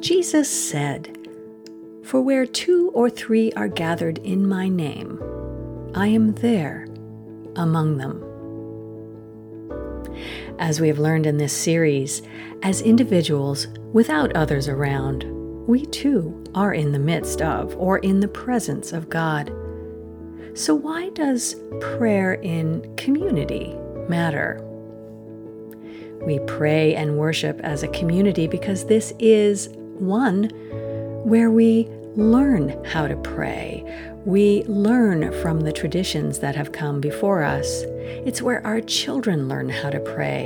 Jesus said, For where two or three are gathered in my name, I am there among them. As we have learned in this series, as individuals without others around, we too are in the midst of or in the presence of God. So, why does prayer in community matter? We pray and worship as a community because this is one where we learn how to pray. We learn from the traditions that have come before us. It's where our children learn how to pray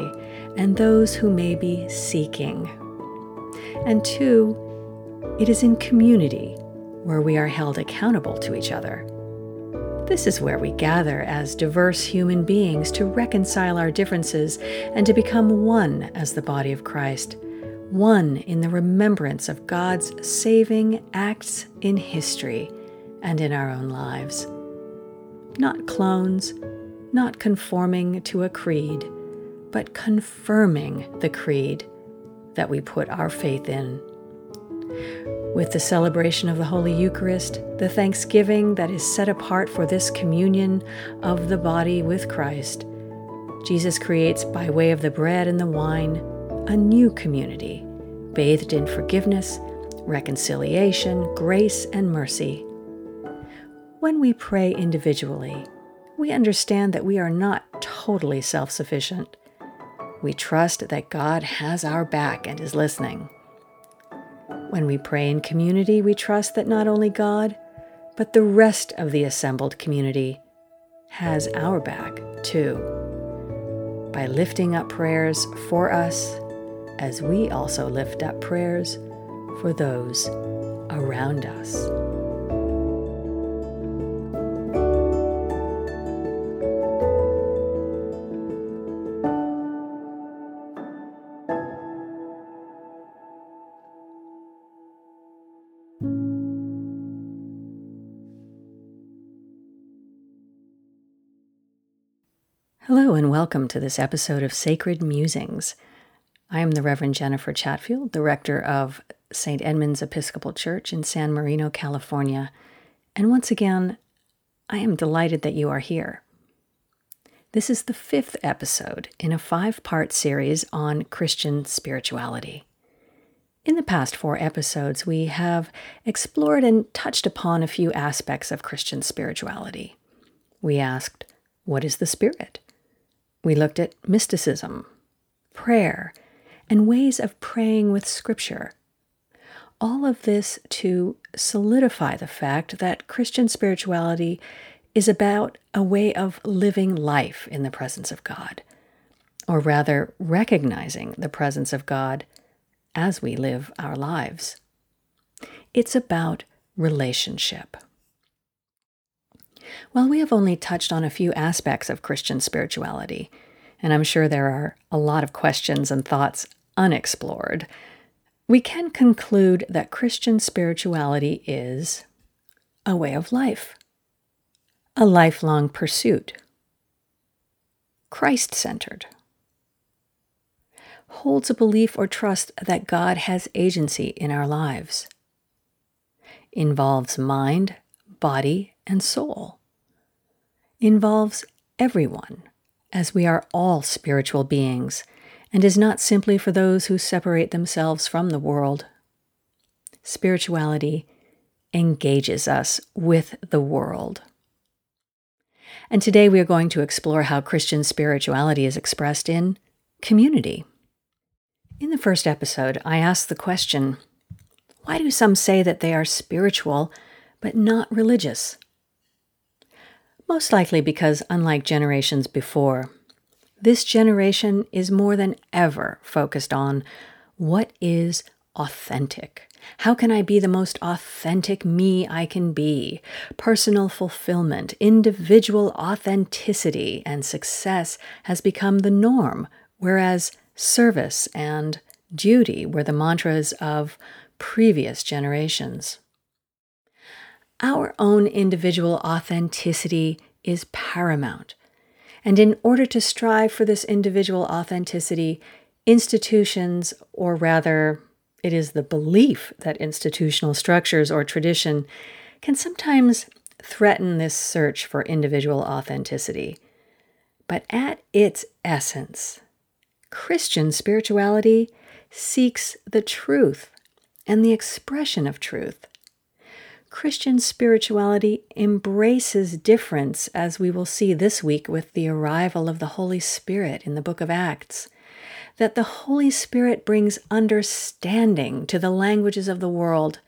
and those who may be seeking. And two, it is in community where we are held accountable to each other. This is where we gather as diverse human beings to reconcile our differences and to become one as the body of Christ, one in the remembrance of God's saving acts in history and in our own lives. Not clones, not conforming to a creed, but confirming the creed that we put our faith in. With the celebration of the Holy Eucharist, the thanksgiving that is set apart for this communion of the body with Christ, Jesus creates, by way of the bread and the wine, a new community bathed in forgiveness, reconciliation, grace, and mercy. When we pray individually, we understand that we are not totally self sufficient. We trust that God has our back and is listening. When we pray in community, we trust that not only God, but the rest of the assembled community has our back too. By lifting up prayers for us, as we also lift up prayers for those around us. Hello, and welcome to this episode of Sacred Musings. I am the Reverend Jennifer Chatfield, rector of St. Edmund's Episcopal Church in San Marino, California. And once again, I am delighted that you are here. This is the fifth episode in a five part series on Christian spirituality. In the past four episodes, we have explored and touched upon a few aspects of Christian spirituality. We asked, What is the Spirit? We looked at mysticism, prayer, and ways of praying with Scripture. All of this to solidify the fact that Christian spirituality is about a way of living life in the presence of God, or rather, recognizing the presence of God as we live our lives. It's about relationship. Well, we have only touched on a few aspects of Christian spirituality, and I'm sure there are a lot of questions and thoughts unexplored. We can conclude that Christian spirituality is a way of life, a lifelong pursuit, Christ centered, holds a belief or trust that God has agency in our lives, involves mind, body, and soul. Involves everyone, as we are all spiritual beings, and is not simply for those who separate themselves from the world. Spirituality engages us with the world. And today we are going to explore how Christian spirituality is expressed in community. In the first episode, I asked the question why do some say that they are spiritual but not religious? Most likely because, unlike generations before, this generation is more than ever focused on what is authentic. How can I be the most authentic me I can be? Personal fulfillment, individual authenticity, and success has become the norm, whereas service and duty were the mantras of previous generations. Our own individual authenticity is paramount. And in order to strive for this individual authenticity, institutions, or rather It is the belief that institutional structures or tradition can sometimes threaten this search for individual authenticity. But at its essence, Christian spirituality seeks the truth and the expression of truth. Christian spirituality embraces difference, as we will see this week with the arrival of the Holy Spirit in the book of Acts. That the Holy Spirit brings understanding to the languages of the world,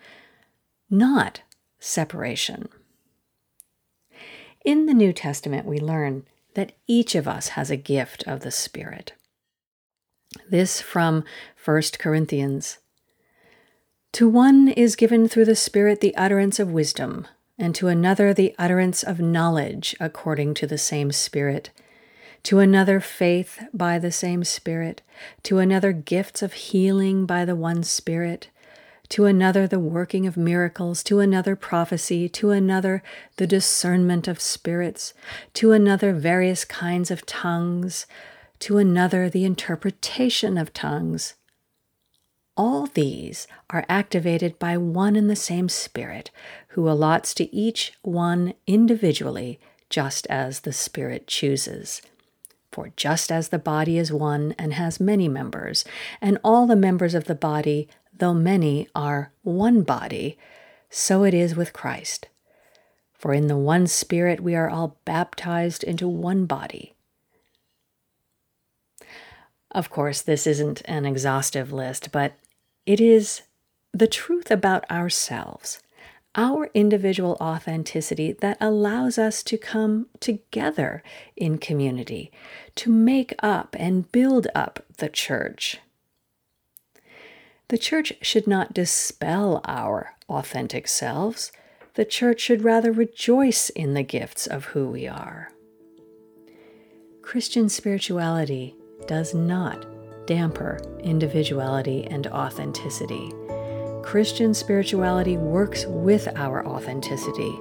not separation. In the New Testament, we learn that each of us has a gift of the Spirit. This from 1 Corinthians. To one is given through the Spirit the utterance of wisdom, and to another the utterance of knowledge according to the same Spirit, to another faith by the same Spirit, to another gifts of healing by the one Spirit, to another the working of miracles, to another prophecy, to another the discernment of spirits, to another various kinds of tongues, to another the interpretation of tongues. All these are activated by one and the same Spirit, who allots to each one individually, just as the Spirit chooses. For just as the body is one and has many members, and all the members of the body, though many, are one body, so it is with Christ. For in the one Spirit we are all baptized into one body of course, this isn't an exhaustive list, but it is the truth about ourselves, our individual authenticity that allows us to come together in community, to make up and build up the church. The church should not dispel our authentic selves. The church should rather rejoice in the gifts of who we are. Christian spirituality does not damper individuality and authenticity. Christian spirituality works with our authenticity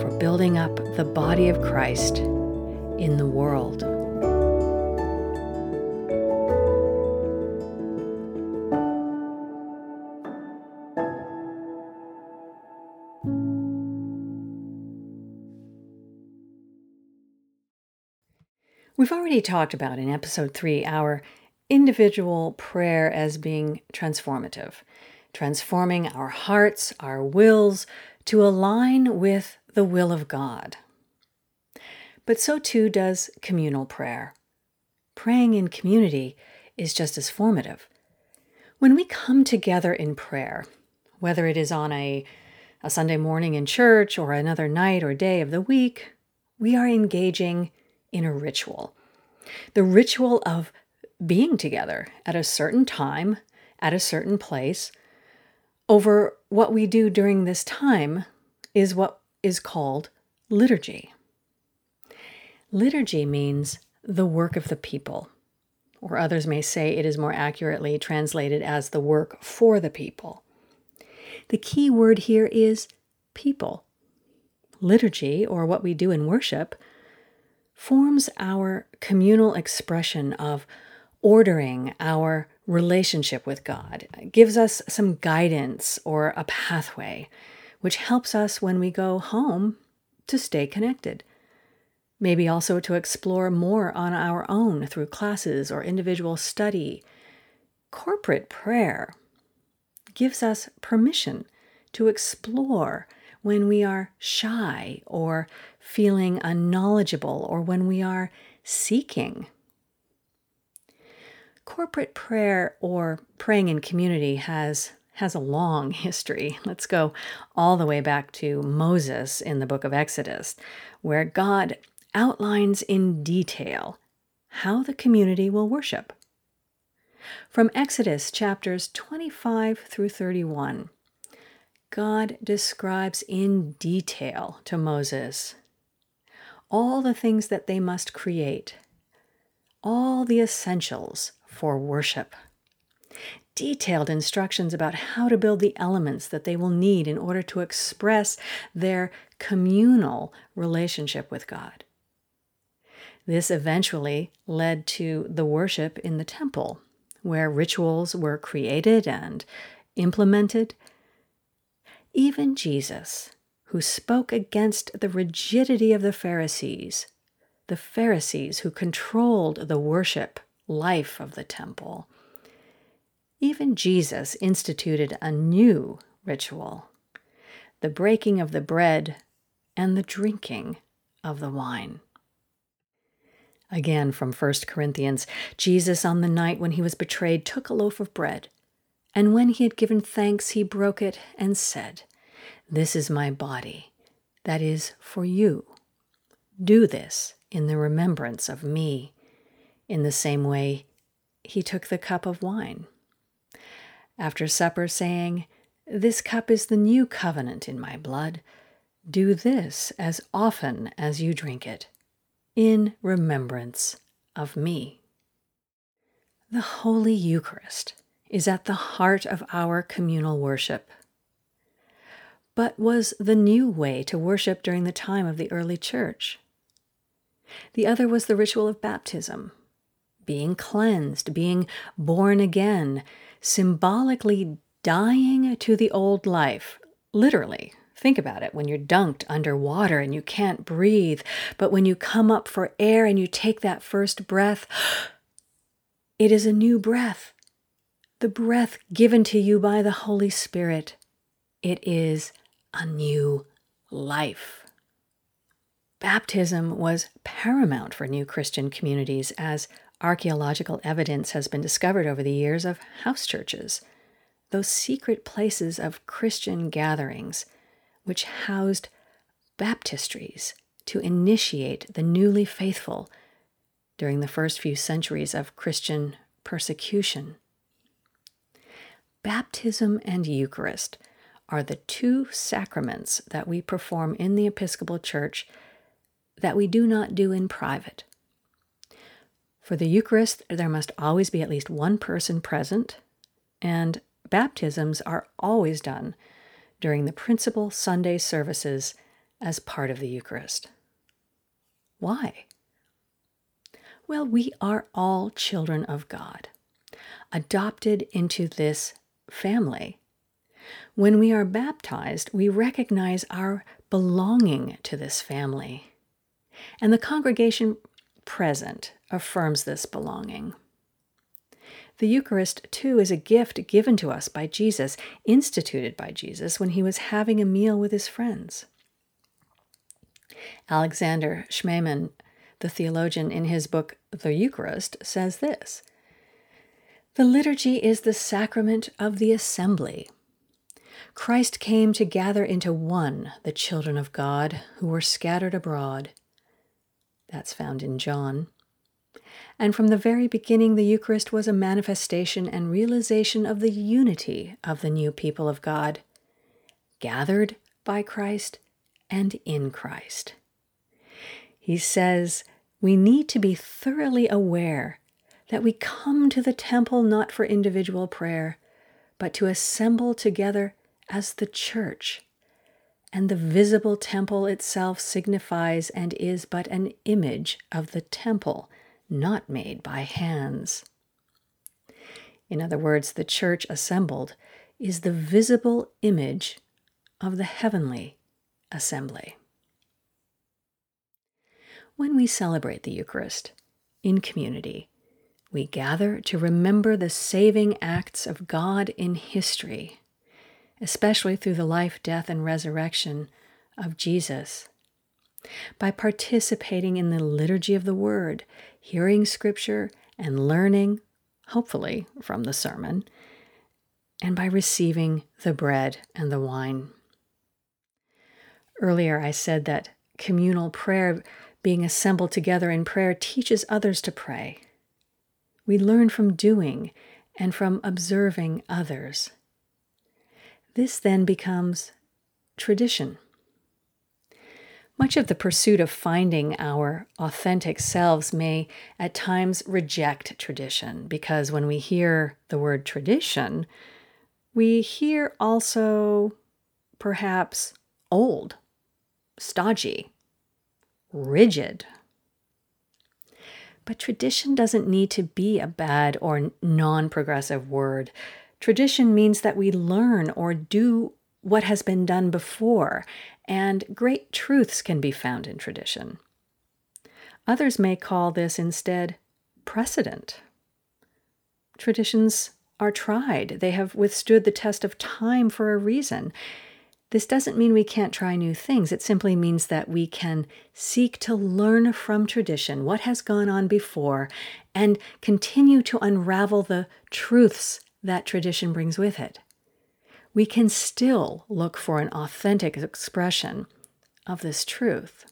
for building up the body of Christ in the world. We've already talked about in episode three our individual prayer as being transformative, transforming our hearts, our wills to align with the will of God. But so too does communal prayer. Praying in community is just as formative. When we come together in prayer, whether it is on a, a Sunday morning in church or another night or day of the week, we are engaging in a ritual. The ritual of being together at a certain time, at a certain place, over what we do during this time is what is called liturgy. Liturgy means the work of the people, or others may say it is more accurately translated as the work for the people. The key word here is people. Liturgy, or what we do in worship, forms our communal expression of ordering our relationship with God, gives us some guidance or a pathway, which helps us when we go home to stay connected. Maybe also to explore more on our own through classes or individual study. Corporate prayer gives us permission to explore when we are shy or feeling unknowledgeable or when we are seeking. Corporate prayer or praying in community has has a long history. Let's go all the way back to Moses in the book of Exodus, where God outlines in detail how the community will worship. From Exodus chapters 25 through 31, God describes in detail to Moses all the things that they must create, all the essentials for worship. Detailed instructions about how to build the elements that they will need in order to express their communal relationship with God. This eventually led to the worship in the temple, where rituals were created and implemented? Even Jesus, who spoke against the rigidity of the Pharisees, the Pharisees who controlled the worship life of the temple, even Jesus instituted a new ritual the breaking of the bread and the drinking of the wine. Again from 1 Corinthians, Jesus on the night when he was betrayed took a loaf of bread, and when he had given thanks, he broke it and said, This is my body, that is for you. Do this in the remembrance of me. In the same way, he took the cup of wine. After supper, saying, This cup is the new covenant in my blood. Do this as often as you drink it in remembrance of me. The Holy Eucharist is at the heart of our communal worship, but was the new way to worship during the time of the early church. The other was the ritual of baptism, being cleansed, being born again, symbolically dying to the old life, literally, Think about it when you're dunked under water and you can't breathe, but when you come up for air and you take that first breath, it is a new breath. The breath given to you by the Holy Spirit. It is a new life. Baptism was paramount for new Christian communities as archaeological evidence has been discovered over the years of house churches, those secret places of Christian gatherings which housed baptistries to initiate the newly faithful during the first few centuries of Christian persecution. Baptism and Eucharist are the two sacraments that we perform in the Episcopal Church that we do not do in private. For the Eucharist, there must always be at least one person present, and baptisms are always done during the principal Sunday services as part of the Eucharist. Why? Well, we are all children of God, adopted into this family. When we are baptized, we recognize our belonging to this family, and the congregation present affirms this belonging. The Eucharist, too, is a gift given to us by Jesus, instituted by Jesus when he was having a meal with his friends. Alexander Schmemann, the theologian, in his book The Eucharist, says this The liturgy is the sacrament of the assembly. Christ came to gather into one the children of God who were scattered abroad. That's found in John and from the very beginning, the Eucharist was a manifestation and realization of the unity of the new people of God, gathered by Christ and in Christ. He says we need to be thoroughly aware that we come to the temple not for individual prayer, but to assemble together as the church. And the visible temple itself signifies and is but an image of the temple not made by hands. In other words, the church assembled is the visible image of the heavenly assembly. When we celebrate the Eucharist in community, we gather to remember the saving acts of God in history, especially through the life, death, and resurrection of Jesus. By participating in the liturgy of the Word, hearing Scripture, and learning, hopefully, from the sermon, and by receiving the bread and the wine. Earlier, I said that communal prayer, being assembled together in prayer, teaches others to pray. We learn from doing and from observing others. This then becomes tradition. Much of the pursuit of finding our authentic selves may at times reject tradition because when we hear the word tradition, we hear also perhaps old, stodgy, rigid. But tradition doesn't need to be a bad or non progressive word Tradition means that we learn or do what has been done before, and great truths can be found in tradition. Others may call this instead precedent. Traditions are tried, they have withstood the test of time for a reason. This doesn't mean we can't try new things. It simply means that we can seek to learn from tradition what has gone on before and continue to unravel the truths that tradition brings with it. We can still look for an authentic expression of this truth.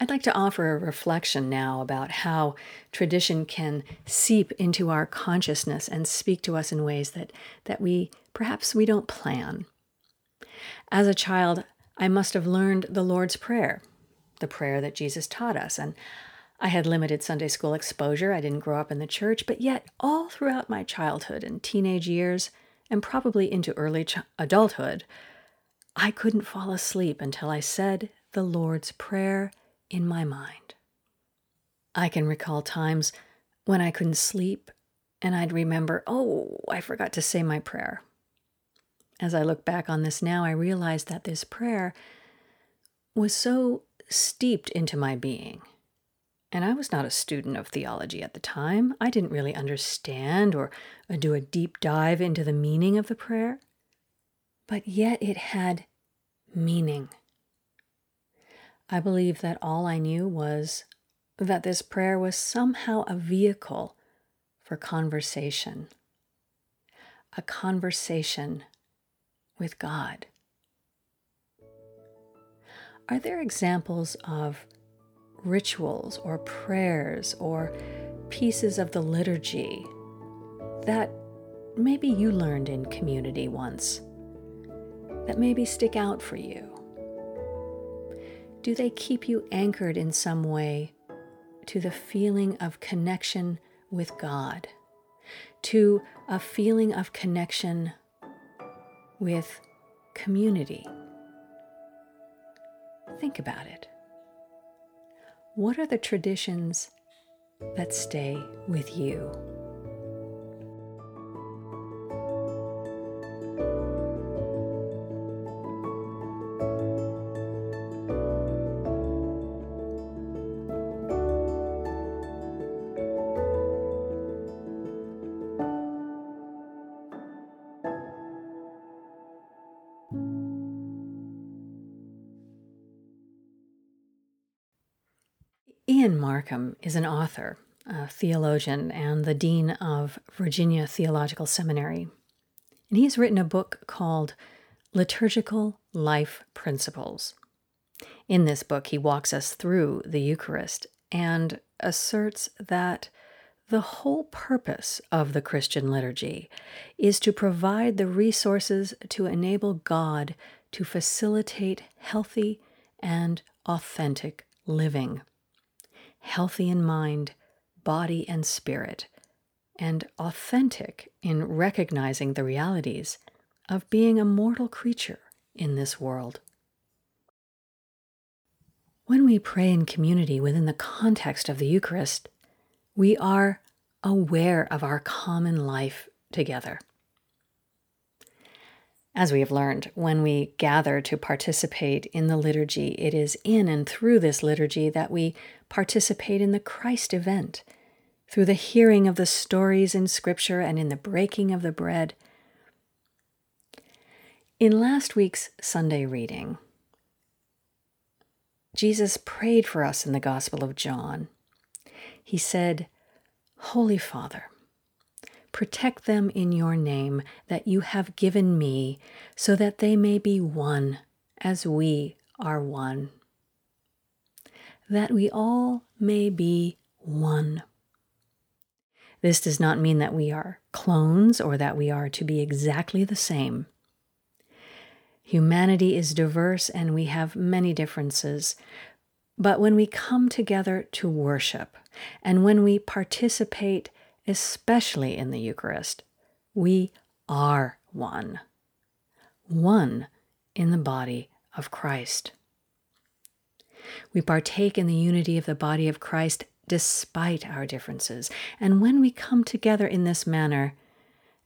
I'd like to offer a reflection now about how tradition can seep into our consciousness and speak to us in ways that, that we perhaps we don't plan. As a child, I must have learned the Lord's Prayer, the prayer that Jesus taught us, and I had limited Sunday school exposure. I didn't grow up in the church, but yet, all throughout my childhood and teenage years, and probably into early ch- adulthood, I couldn't fall asleep until I said the Lord's Prayer in my mind. I can recall times when I couldn't sleep and I'd remember, oh, I forgot to say my prayer. As I look back on this now, I realize that this prayer was so steeped into my being. And I was not a student of theology at the time. I didn't really understand or uh, do a deep dive into the meaning of the prayer. But yet it had meaning. I believe that all I knew was that this prayer was somehow a vehicle for conversation, a conversation with God. Are there examples of rituals or prayers or pieces of the liturgy that maybe you learned in community once that maybe stick out for you? Do they keep you anchored in some way to the feeling of connection with God, to a feeling of connection with community? Think about it. What are the traditions that stay with you? Ian Markham is an author, a theologian, and the dean of Virginia Theological Seminary. And he has written a book called Liturgical Life Principles. In this book, he walks us through the Eucharist and asserts that the whole purpose of the Christian liturgy is to provide the resources to enable God to facilitate healthy and authentic living healthy in mind, body, and spirit, and authentic in recognizing the realities of being a mortal creature in this world. When we pray in community within the context of the Eucharist, we are aware of our common life together. As we have learned, when we gather to participate in the liturgy, it is in and through this liturgy that we participate in the Christ event, through the hearing of the stories in Scripture and in the breaking of the bread. In last week's Sunday reading, Jesus prayed for us in the Gospel of John. He said, Holy Father, Protect them in your name that you have given me, so that they may be one as we are one. That we all may be one. This does not mean that we are clones or that we are to be exactly the same. Humanity is diverse and we have many differences. But when we come together to worship and when we participate especially in the Eucharist, we are one. One in the body of Christ. We partake in the unity of the body of Christ despite our differences. And when we come together in this manner,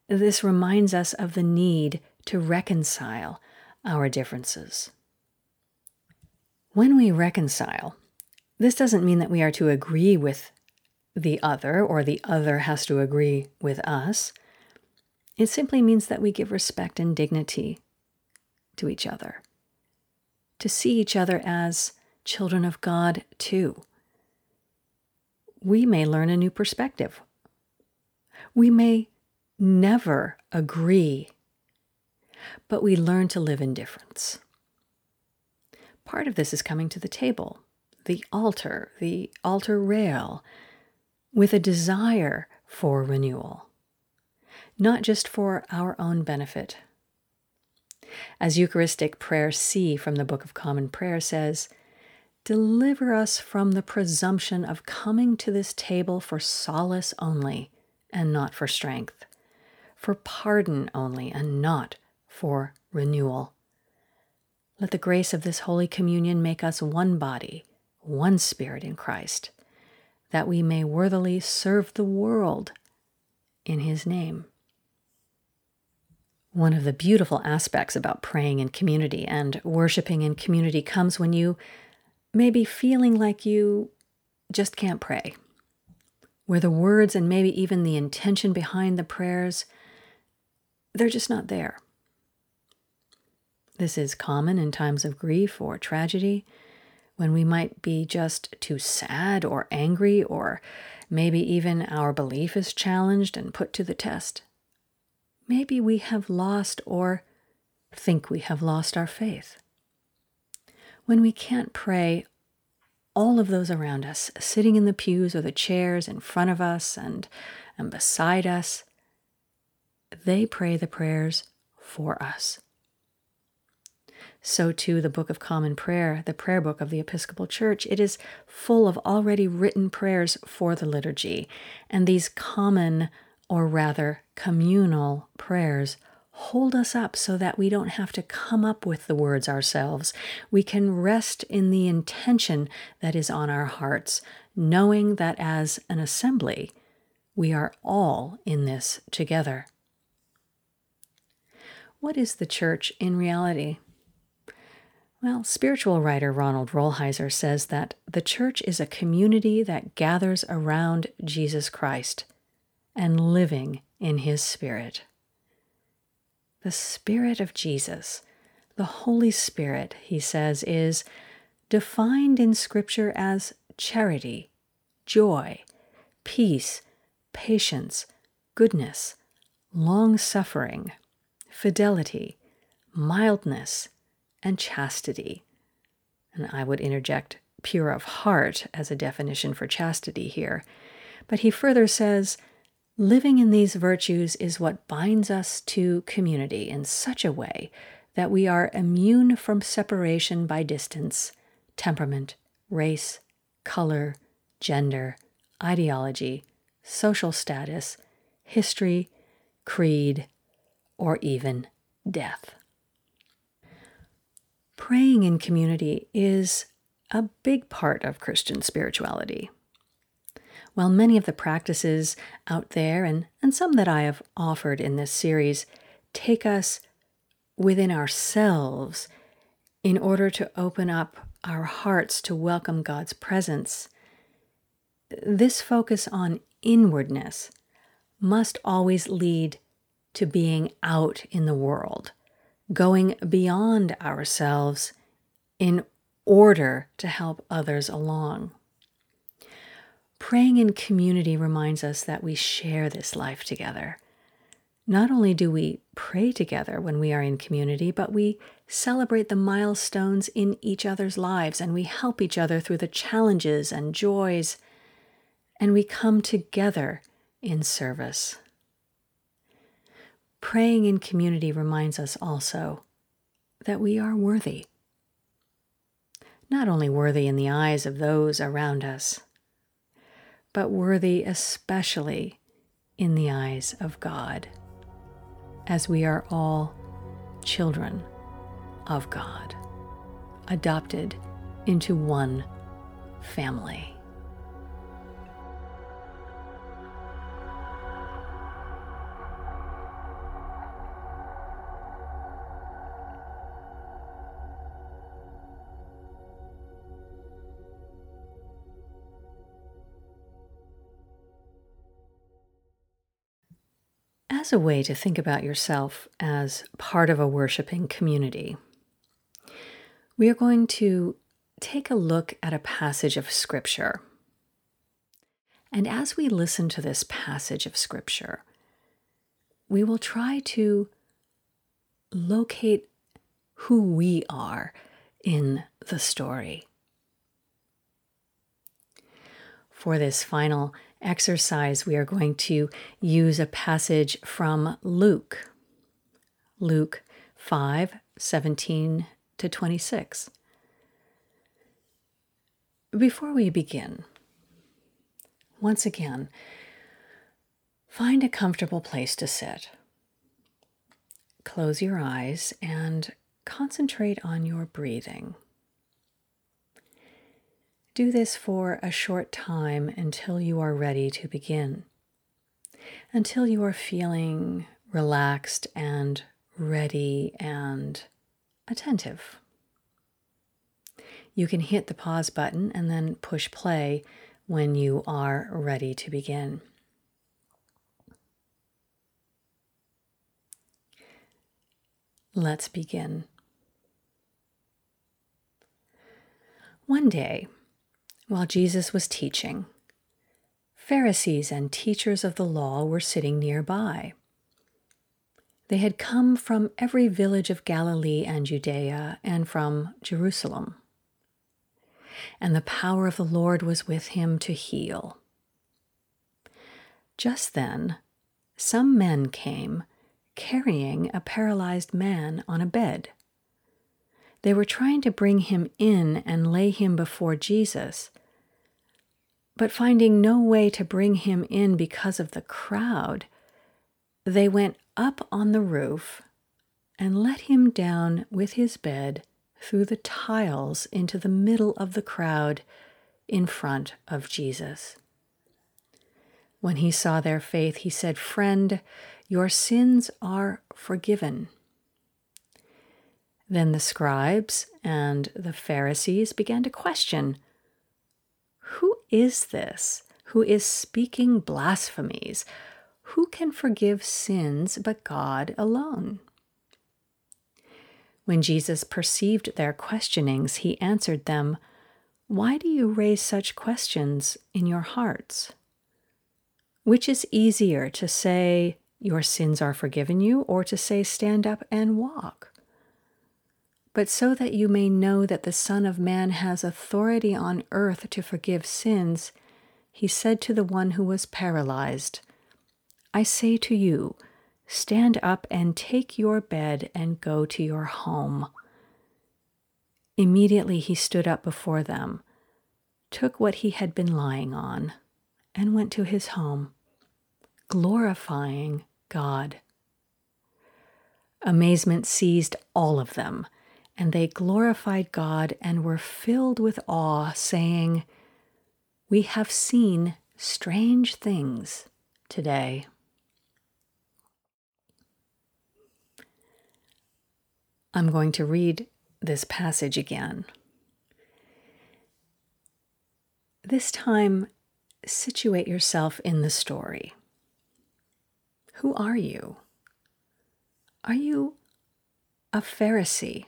this reminds us of the need to reconcile our differences. When we reconcile, this doesn't mean that we are to agree with the other or the other has to agree with us. It simply means that we give respect and dignity to each other, to see each other as children of God too. We may learn a new perspective. We may never agree, but we learn to live in difference. Part of this is coming to the table, the altar, the altar rail, with a desire for renewal, not just for our own benefit. As Eucharistic Prayer C from the Book of Common Prayer says, Deliver us from the presumption of coming to this table for solace only and not for strength, for pardon only and not for renewal. Let the grace of this Holy Communion make us one body, one spirit in Christ, that we may worthily serve the world in His name. One of the beautiful aspects about praying in community and worshiping in community comes when you may be feeling like you just can't pray, where the words and maybe even the intention behind the prayers, they're just not there. This is common in times of grief or tragedy, when we might be just too sad or angry, or maybe even our belief is challenged and put to the test. Maybe we have lost or think we have lost our faith. When we can't pray, all of those around us, sitting in the pews or the chairs in front of us and, and beside us, they pray the prayers for us. So, too, the Book of Common Prayer, the prayer book of the Episcopal Church, it is full of already written prayers for the liturgy. And these common, or rather communal, prayers hold us up so that we don't have to come up with the words ourselves. We can rest in the intention that is on our hearts, knowing that as an assembly, we are all in this together. What is the church in reality? Well, spiritual writer Ronald Rolheiser says that the church is a community that gathers around Jesus Christ and living in his spirit. The spirit of Jesus, the Holy Spirit, he says, is defined in Scripture as charity, joy, peace, patience, goodness, long suffering, fidelity, mildness, and chastity. And I would interject pure of heart as a definition for chastity here. But he further says, living in these virtues is what binds us to community in such a way that we are immune from separation by distance, temperament, race, color, gender, ideology, social status, history, creed, or even death. Praying in community is a big part of Christian spirituality. While many of the practices out there, and, and some that I have offered in this series, take us within ourselves in order to open up our hearts to welcome God's presence, this focus on inwardness must always lead to being out in the world going beyond ourselves in order to help others along. Praying in community reminds us that we share this life together. Not only do we pray together when we are in community, but we celebrate the milestones in each other's lives and we help each other through the challenges and joys, and we come together in service. Praying in community reminds us also that we are worthy. Not only worthy in the eyes of those around us, but worthy especially in the eyes of God, as we are all children of God, adopted into one family. As a way to think about yourself as part of a worshiping community, we are going to take a look at a passage of Scripture. And as we listen to this passage of Scripture, we will try to locate who we are in the story. For this final exercise, we are going to use a passage from Luke, Luke 5 17 to 26. Before we begin, once again, find a comfortable place to sit. Close your eyes and concentrate on your breathing. Do this for a short time until you are ready to begin, until you are feeling relaxed and ready and attentive. You can hit the pause button and then push play when you are ready to begin. Let's begin. One day, while Jesus was teaching, Pharisees and teachers of the law were sitting nearby. They had come from every village of Galilee and Judea and from Jerusalem. And the power of the Lord was with him to heal. Just then, some men came carrying a paralyzed man on a bed. They were trying to bring him in and lay him before Jesus. But finding no way to bring him in because of the crowd, they went up on the roof and let him down with his bed through the tiles into the middle of the crowd in front of Jesus. When he saw their faith, he said, Friend, your sins are forgiven. Then the scribes and the Pharisees began to question is this who is speaking blasphemies? Who can forgive sins but God alone? When Jesus perceived their questionings, he answered them, Why do you raise such questions in your hearts? Which is easier to say, Your sins are forgiven you, or to say, Stand up and walk? But so that you may know that the Son of Man has authority on earth to forgive sins, he said to the one who was paralyzed, I say to you, stand up and take your bed and go to your home. Immediately he stood up before them, took what he had been lying on, and went to his home, glorifying God. Amazement seized all of them and they glorified God and were filled with awe, saying, We have seen strange things today. I'm going to read this passage again. This time, situate yourself in the story. Who are you? Are you a Pharisee?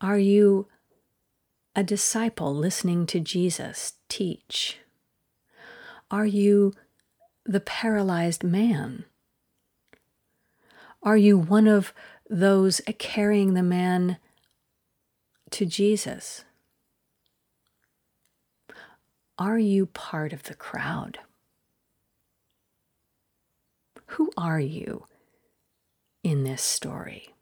Are you a disciple listening to Jesus teach? Are you the paralyzed man? Are you one of those carrying the man to Jesus? Are you part of the crowd? Who are you in this story?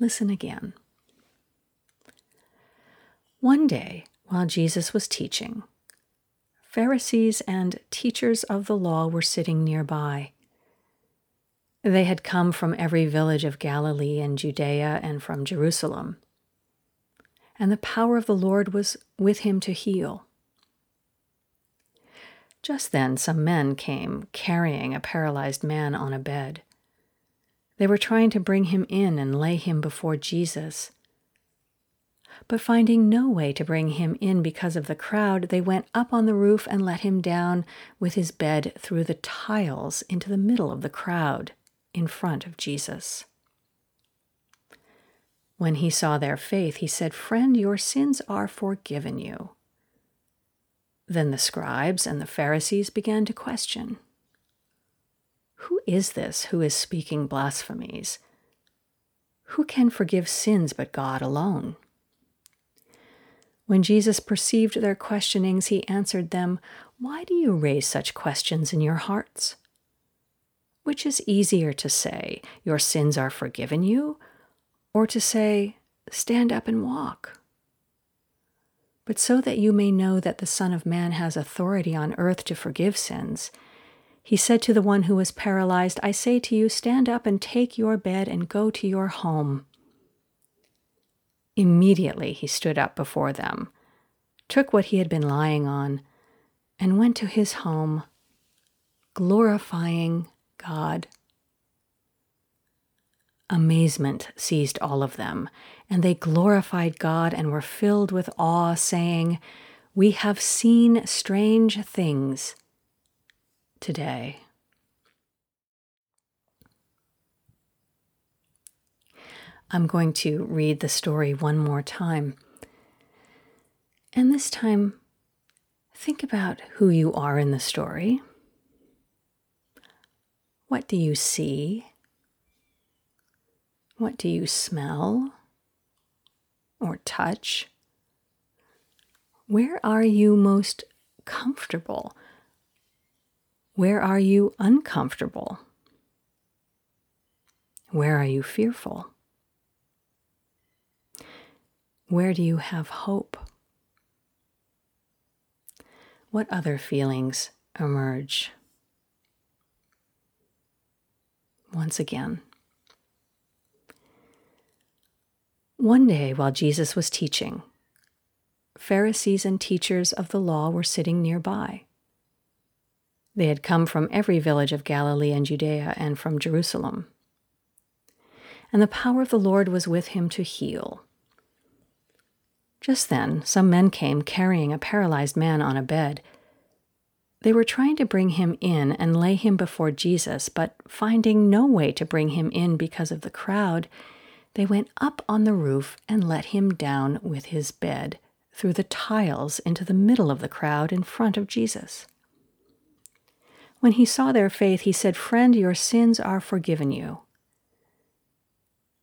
Listen again. One day, while Jesus was teaching, Pharisees and teachers of the law were sitting nearby. They had come from every village of Galilee and Judea and from Jerusalem. And the power of the Lord was with him to heal. Just then, some men came carrying a paralyzed man on a bed. They were trying to bring him in and lay him before Jesus. But finding no way to bring him in because of the crowd, they went up on the roof and let him down with his bed through the tiles into the middle of the crowd in front of Jesus. When he saw their faith, he said, Friend, your sins are forgiven you. Then the scribes and the Pharisees began to question Who is this who is speaking blasphemies? Who can forgive sins but God alone? When Jesus perceived their questionings, he answered them, Why do you raise such questions in your hearts? Which is easier to say, Your sins are forgiven you, or to say, Stand up and walk? But so that you may know that the Son of Man has authority on earth to forgive sins, he said to the one who was paralyzed, I say to you, stand up and take your bed and go to your home. Immediately he stood up before them, took what he had been lying on, and went to his home, glorifying God. Amazement seized all of them, and they glorified God and were filled with awe, saying, We have seen strange things today. I'm going to read the story one more time. And this time, think about who you are in the story. What do you see? What do you smell or touch? Where are you most comfortable? Where are you uncomfortable? Where are you fearful? Where do you have hope? What other feelings emerge? Once again. One day while Jesus was teaching, Pharisees and teachers of the law were sitting nearby. They had come from every village of Galilee and Judea and from Jerusalem. And the power of the Lord was with him to heal. Just then, some men came carrying a paralyzed man on a bed. They were trying to bring him in and lay him before Jesus, but finding no way to bring him in because of the crowd, they went up on the roof and let him down with his bed through the tiles into the middle of the crowd in front of Jesus. When he saw their faith, he said, Friend, your sins are forgiven you.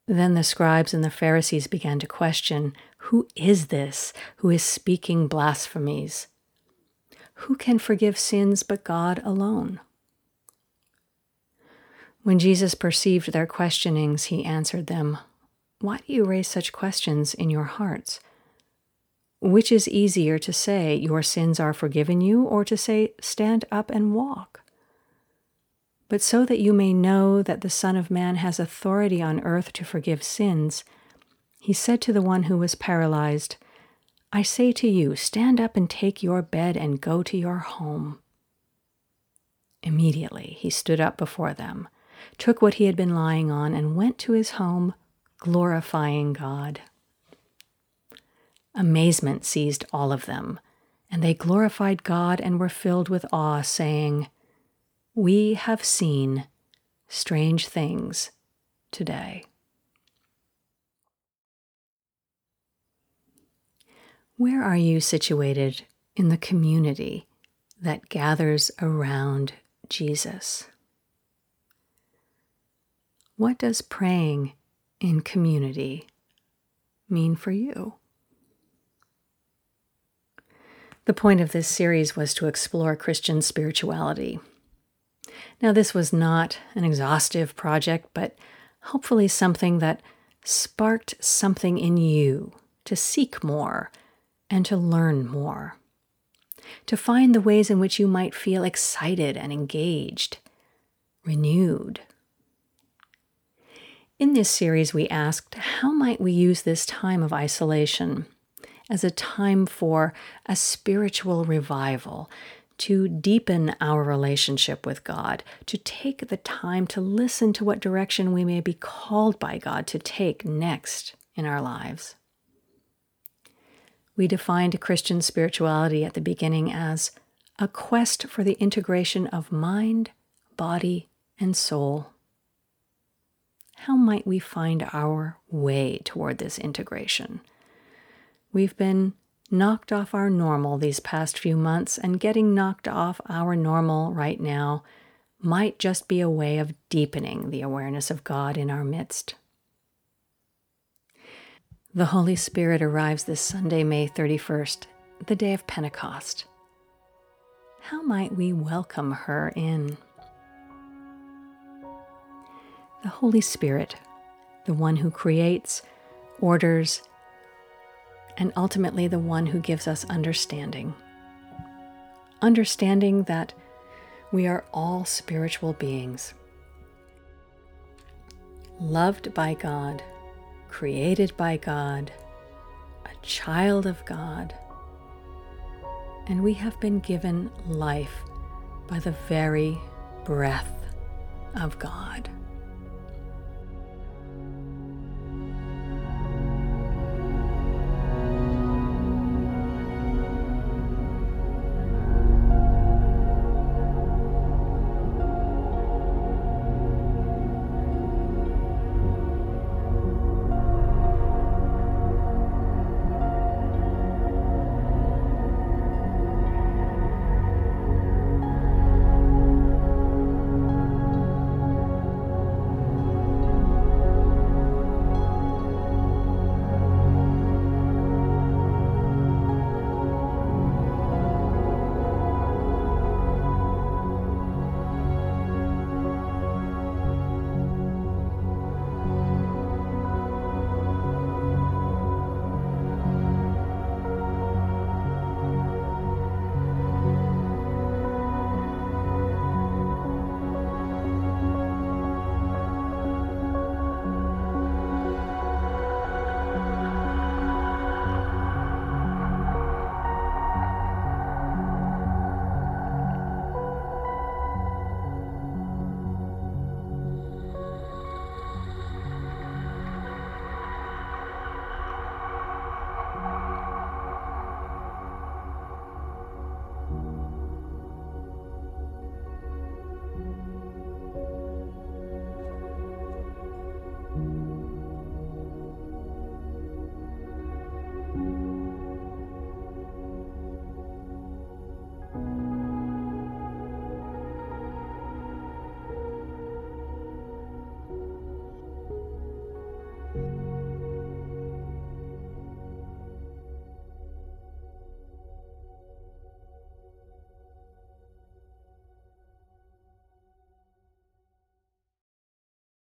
Then the scribes and the Pharisees began to question Who is this who is speaking blasphemies? Who can forgive sins but God alone? When Jesus perceived their questionings, he answered them, Why do you raise such questions in your hearts? Which is easier to say, Your sins are forgiven you, or to say, Stand up and walk? But so that you may know that the Son of Man has authority on earth to forgive sins, he said to the one who was paralyzed, I say to you, stand up and take your bed and go to your home. Immediately he stood up before them, took what he had been lying on, and went to his home, glorifying God. Amazement seized all of them, and they glorified God and were filled with awe, saying, we have seen strange things today. Where are you situated in the community that gathers around Jesus? What does praying in community mean for you? The point of this series was to explore Christian spirituality now, this was not an exhaustive project, but hopefully something that sparked something in you to seek more and to learn more, to find the ways in which you might feel excited and engaged, renewed. In this series, we asked how might we use this time of isolation as a time for a spiritual revival, to deepen our relationship with God, to take the time to listen to what direction we may be called by God to take next in our lives. We defined Christian spirituality at the beginning as a quest for the integration of mind, body, and soul. How might we find our way toward this integration? We've been knocked off our normal these past few months, and getting knocked off our normal right now might just be a way of deepening the awareness of God in our midst. The Holy Spirit arrives this Sunday, May 31st, the day of Pentecost. How might we welcome her in? The Holy Spirit, the one who creates, orders, and ultimately the one who gives us understanding. Understanding that we are all spiritual beings, loved by God, created by God, a child of God, and we have been given life by the very breath of God.